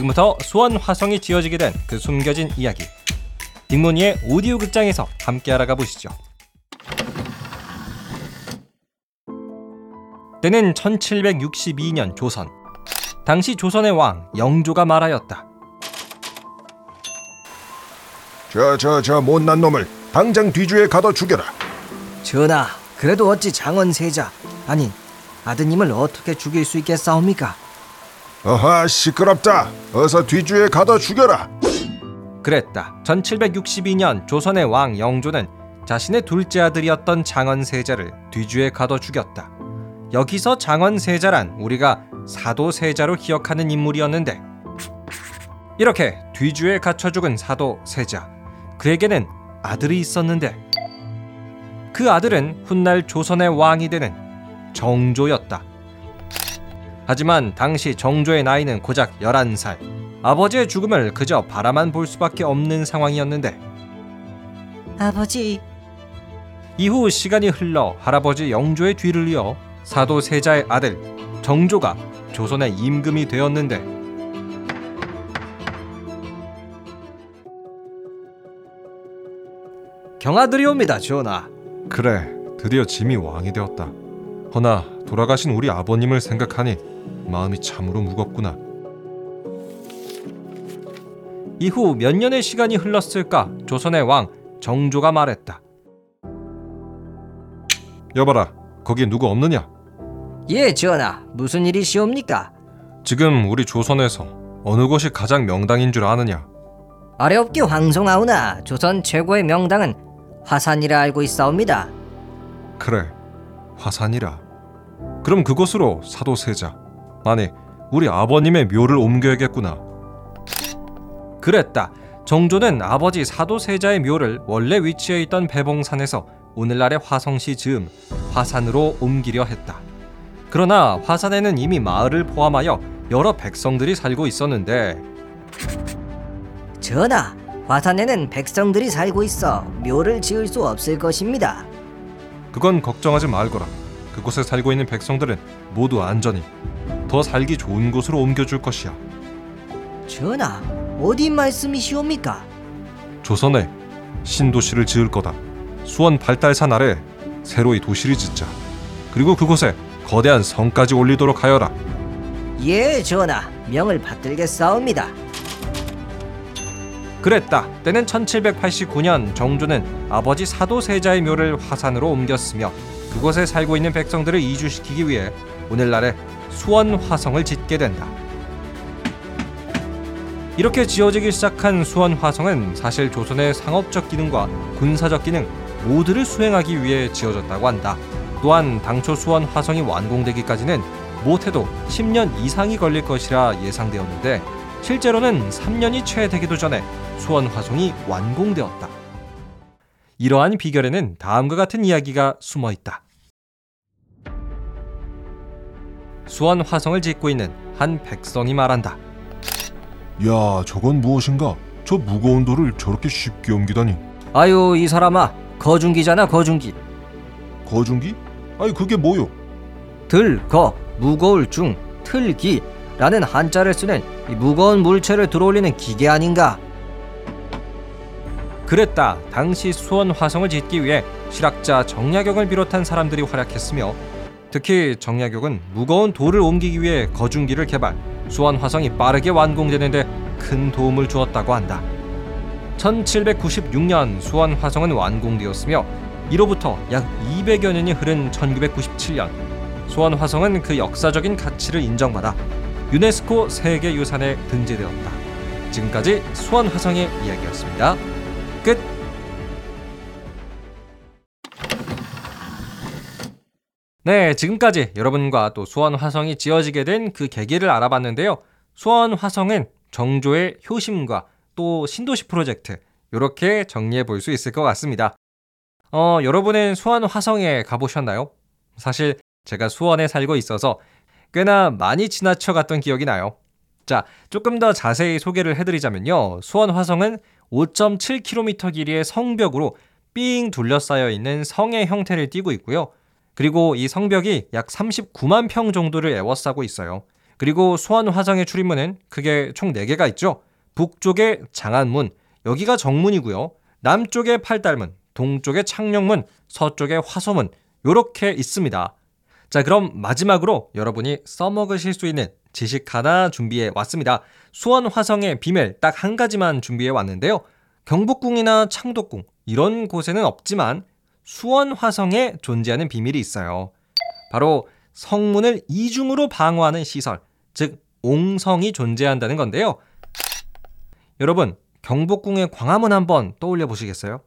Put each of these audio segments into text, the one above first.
지금부터 수원 화성이 지어지게 된 그 숨겨진 이야기. 딩모니의 오디오 극장에서 함께 알아가 보시죠. 때는 1762년 조선. 당시 조선의 왕 영조가 말하였다. 저 저 저 못난 놈을 당장 뒤주에 가둬 죽여라. 전하, 그래도 어찌 장원세자 아니 아드님을 어떻게 죽일 수 있겠사옵니까? 어하 시끄럽다. 어서 뒤주에 가둬 죽여라. 그랬다. 1762년 조선의 왕 영조는 자신의 둘째 아들이었던 장원세자를 뒤주에 가둬 죽였다. 여기서 장원세자란 우리가 사도세자로 기억하는 인물이었는데 이렇게 뒤주에 갇혀 죽은 사도세자 그에게는 아들이 있었는데 그 아들은 훗날 조선의 왕이 되는 정조였다. 하지만 당시 정조의 나이는 고작 11살. 아버지의 죽음을 그저 바라만 볼 수밖에 없는 상황이었는데 아버지, 이후 시간이 흘러 할아버지 영조의 뒤를 이어 사도 세자의 아들 정조가 조선의 임금이 되었는데 경아드리옵니다 전하 그래, 드디어 짐이 왕이 되었다. 허나 돌아가신 우리 아버님을 생각하니 마음이 참으로 무겁구나. 이후 몇 년의 시간이 흘렀을까 조선의 왕 정조가 말했다 여봐라, 거기 누구 없느냐? 예 전하, 무슨 일이시옵니까? 지금 우리 조선에서 어느 곳이 가장 명당인 줄 아느냐? 어렵게 황송하오나 조선 최고의 명당은 화산이라 알고 있사옵니다. 그래, 화산이라. 그럼 그곳으로 사도세자, 아니 우리 아버님의 묘를 옮겨야겠구나. 그랬다. 정조는 아버지 사도세자의 묘를 원래 위치해 있던 배봉산에서 오늘날의 화성시 즈음 화산으로 옮기려 했다. 그러나 화산에는 이미 마을을 포함하여 여러 백성들이 살고 있었는데 전하, 화산에는 백성들이 살고 있어 묘를 지을 수 없을 것입니다. 그건 걱정하지 말거라. 그곳에 살고 있는 백성들은 모두 안전히 더 살기 좋은 곳으로 옮겨줄 것이야. 전하, 어디 말씀이시옵니까? 조선에 신도시를 지을 거다. 수원 발달산 아래 새로이 도시를 짓자. 그리고 그곳에 거대한 성까지 올리도록 하여라. 예, 전하, 명을 받들겠사옵니다. 그랬다. 때는 1789년 정조는 아버지 사도세자의 묘를 화산으로 옮겼으며 그곳에 살고 있는 백성들을 이주시키기 위해 오늘날의 수원 화성을 짓게 된다. 이렇게 지어지기 시작한 수원 화성은 사실 조선의 상업적 기능과 군사적 기능 모두를 수행하기 위해 지어졌다고 한다. 또한 당초 수원 화성이 완공되기까지는 못해도 10년 이상이 걸릴 것이라 예상되었는데 실제로는 3년이 채 되기도 전에 수원 화성이 완공되었다. 이러한 비결에는 다음과 같은 이야기가 숨어 있다. 수원 화성을 짓고 있는 한 백성이 말한다. 야, 저건 무엇인가? 저 무거운 돌을 저렇게 쉽게 옮기다니. 아유, 이 사람아, 거중기잖아, 거중기. 거중기? 아니 그게 뭐요? 들, 거, 무거울 중, 틀기 라는 한자를 쓰는 이 무거운 물체를 들어올리는 기계 아닌가? 그랬다. 당시 수원 화성을 짓기 위해 실학자 정약용을 비롯한 사람들이 활약했으며 특히 정약용은 무거운 돌을 옮기기 위해 거중기를 개발, 수원 화성이 빠르게 완공되는데 큰 도움을 주었다고 한다. 1796년 수원 화성은 완공되었으며 이로부터 약 200여 년이 흐른 1997년 수원 화성은 그 역사적인 가치를 인정받아 유네스코 세계유산에 등재되었다. 지금까지 수원 화성의 이야기였습니다. 끝. 네, 지금까지 여러분과 또 수원 화성이 지어지게 된 그 계기를 알아봤는데요. 수원 화성은 정조의 효심과 또 신도시 프로젝트 이렇게 정리해 볼 수 있을 것 같습니다. 어, 여러분은 수원 화성에 가보셨나요? 사실 제가 수원에 살고 있어서 꽤나 많이 지나쳐 갔던 기억이 나요. 자, 조금 더 자세히 소개를 해드리자면요. 수원 화성은 5.7km 길이의 성벽으로 삥 둘러싸여 있는 성의 형태를 띠고 있고요. 그리고 이 성벽이 약 39만 평 정도를 에워싸고 있어요. 그리고 수원 화성의 출입문은 크게 총 4개가 있죠. 북쪽에 장안문, 여기가 정문이고요. 남쪽에 팔달문, 동쪽에 창녕문, 서쪽에 화소문, 요렇게 있습니다. 자, 그럼 마지막으로 여러분이 써먹으실 수 있는 지식 하나 준비해 왔습니다. 수원 화성의 비밀 딱 한 가지만 준비해 왔는데요. 경복궁이나 창덕궁 이런 곳에는 없지만 수원 화성에 존재하는 비밀이 있어요. 바로 성문을 이중으로 방어하는 시설, 즉 옹성이 존재한다는 건데요. 여러분, 경복궁의 광화문 한번 떠올려 보시겠어요?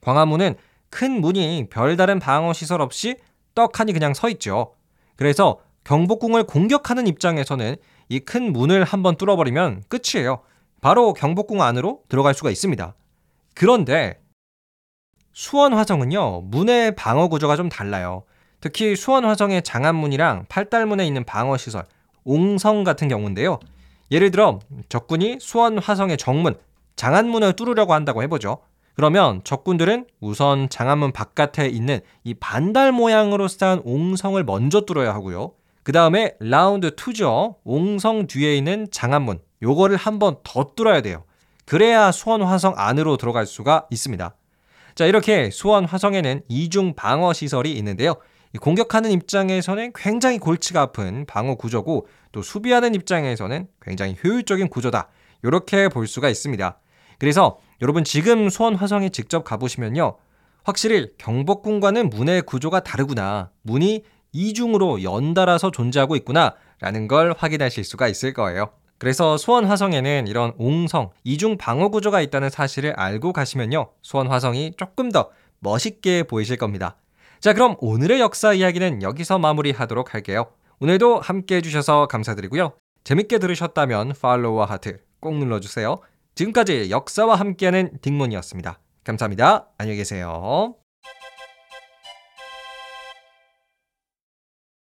광화문은 큰 문이 별다른 방어 시설 없이 떡하니 그냥 서 있죠. 그래서 경복궁을 공격하는 입장에서는 이 큰 문을 한번 뚫어버리면 끝이에요. 바로 경복궁 안으로 들어갈 수가 있습니다. 그런데 수원 화성은요, 문의 방어 구조가 좀 달라요. 특히 수원 화성의 장안문이랑 팔달문에 있는 방어 시설, 옹성 같은 경우인데요. 예를 들어 적군이 수원 화성의 정문, 장안문을 뚫으려고 한다고 해보죠. 그러면 적군들은 우선 장안문 바깥에 있는 이 반달 모양으로 쌓은 옹성을 먼저 뚫어야 하고요. 그 다음에 라운드 2죠. 옹성 뒤에 있는 장안문. 요거를 한 번 더 뚫어야 돼요. 그래야 수원 화성 안으로 들어갈 수가 있습니다. 자, 이렇게 수원 화성에는 이중 방어 시설이 있는데요. 공격하는 입장에서는 굉장히 골치가 아픈 방어 구조고 또 수비하는 입장에서는 굉장히 효율적인 구조다. 이렇게 볼 수가 있습니다. 그래서 여러분 지금 수원 화성에 직접 가보시면요. 확실히 경복궁과는 문의 구조가 다르구나. 문이 이중으로 연달아서 존재하고 있구나. 라는 걸 확인하실 수가 있을 거예요. 그래서 수원 화성에는 이런 옹성, 이중 방어 구조가 있다는 사실을 알고 가시면요. 수원 화성이 조금 더 멋있게 보이실 겁니다. 자, 그럼 오늘의 역사 이야기는 여기서 마무리하도록 할게요. 오늘도 함께 해주셔서 감사드리고요. 재밌게 들으셨다면 팔로우와 하트 꼭 눌러주세요. 지금까지 역사와 함께하는 딩몬이었습니다. 감사합니다. 안녕히 계세요.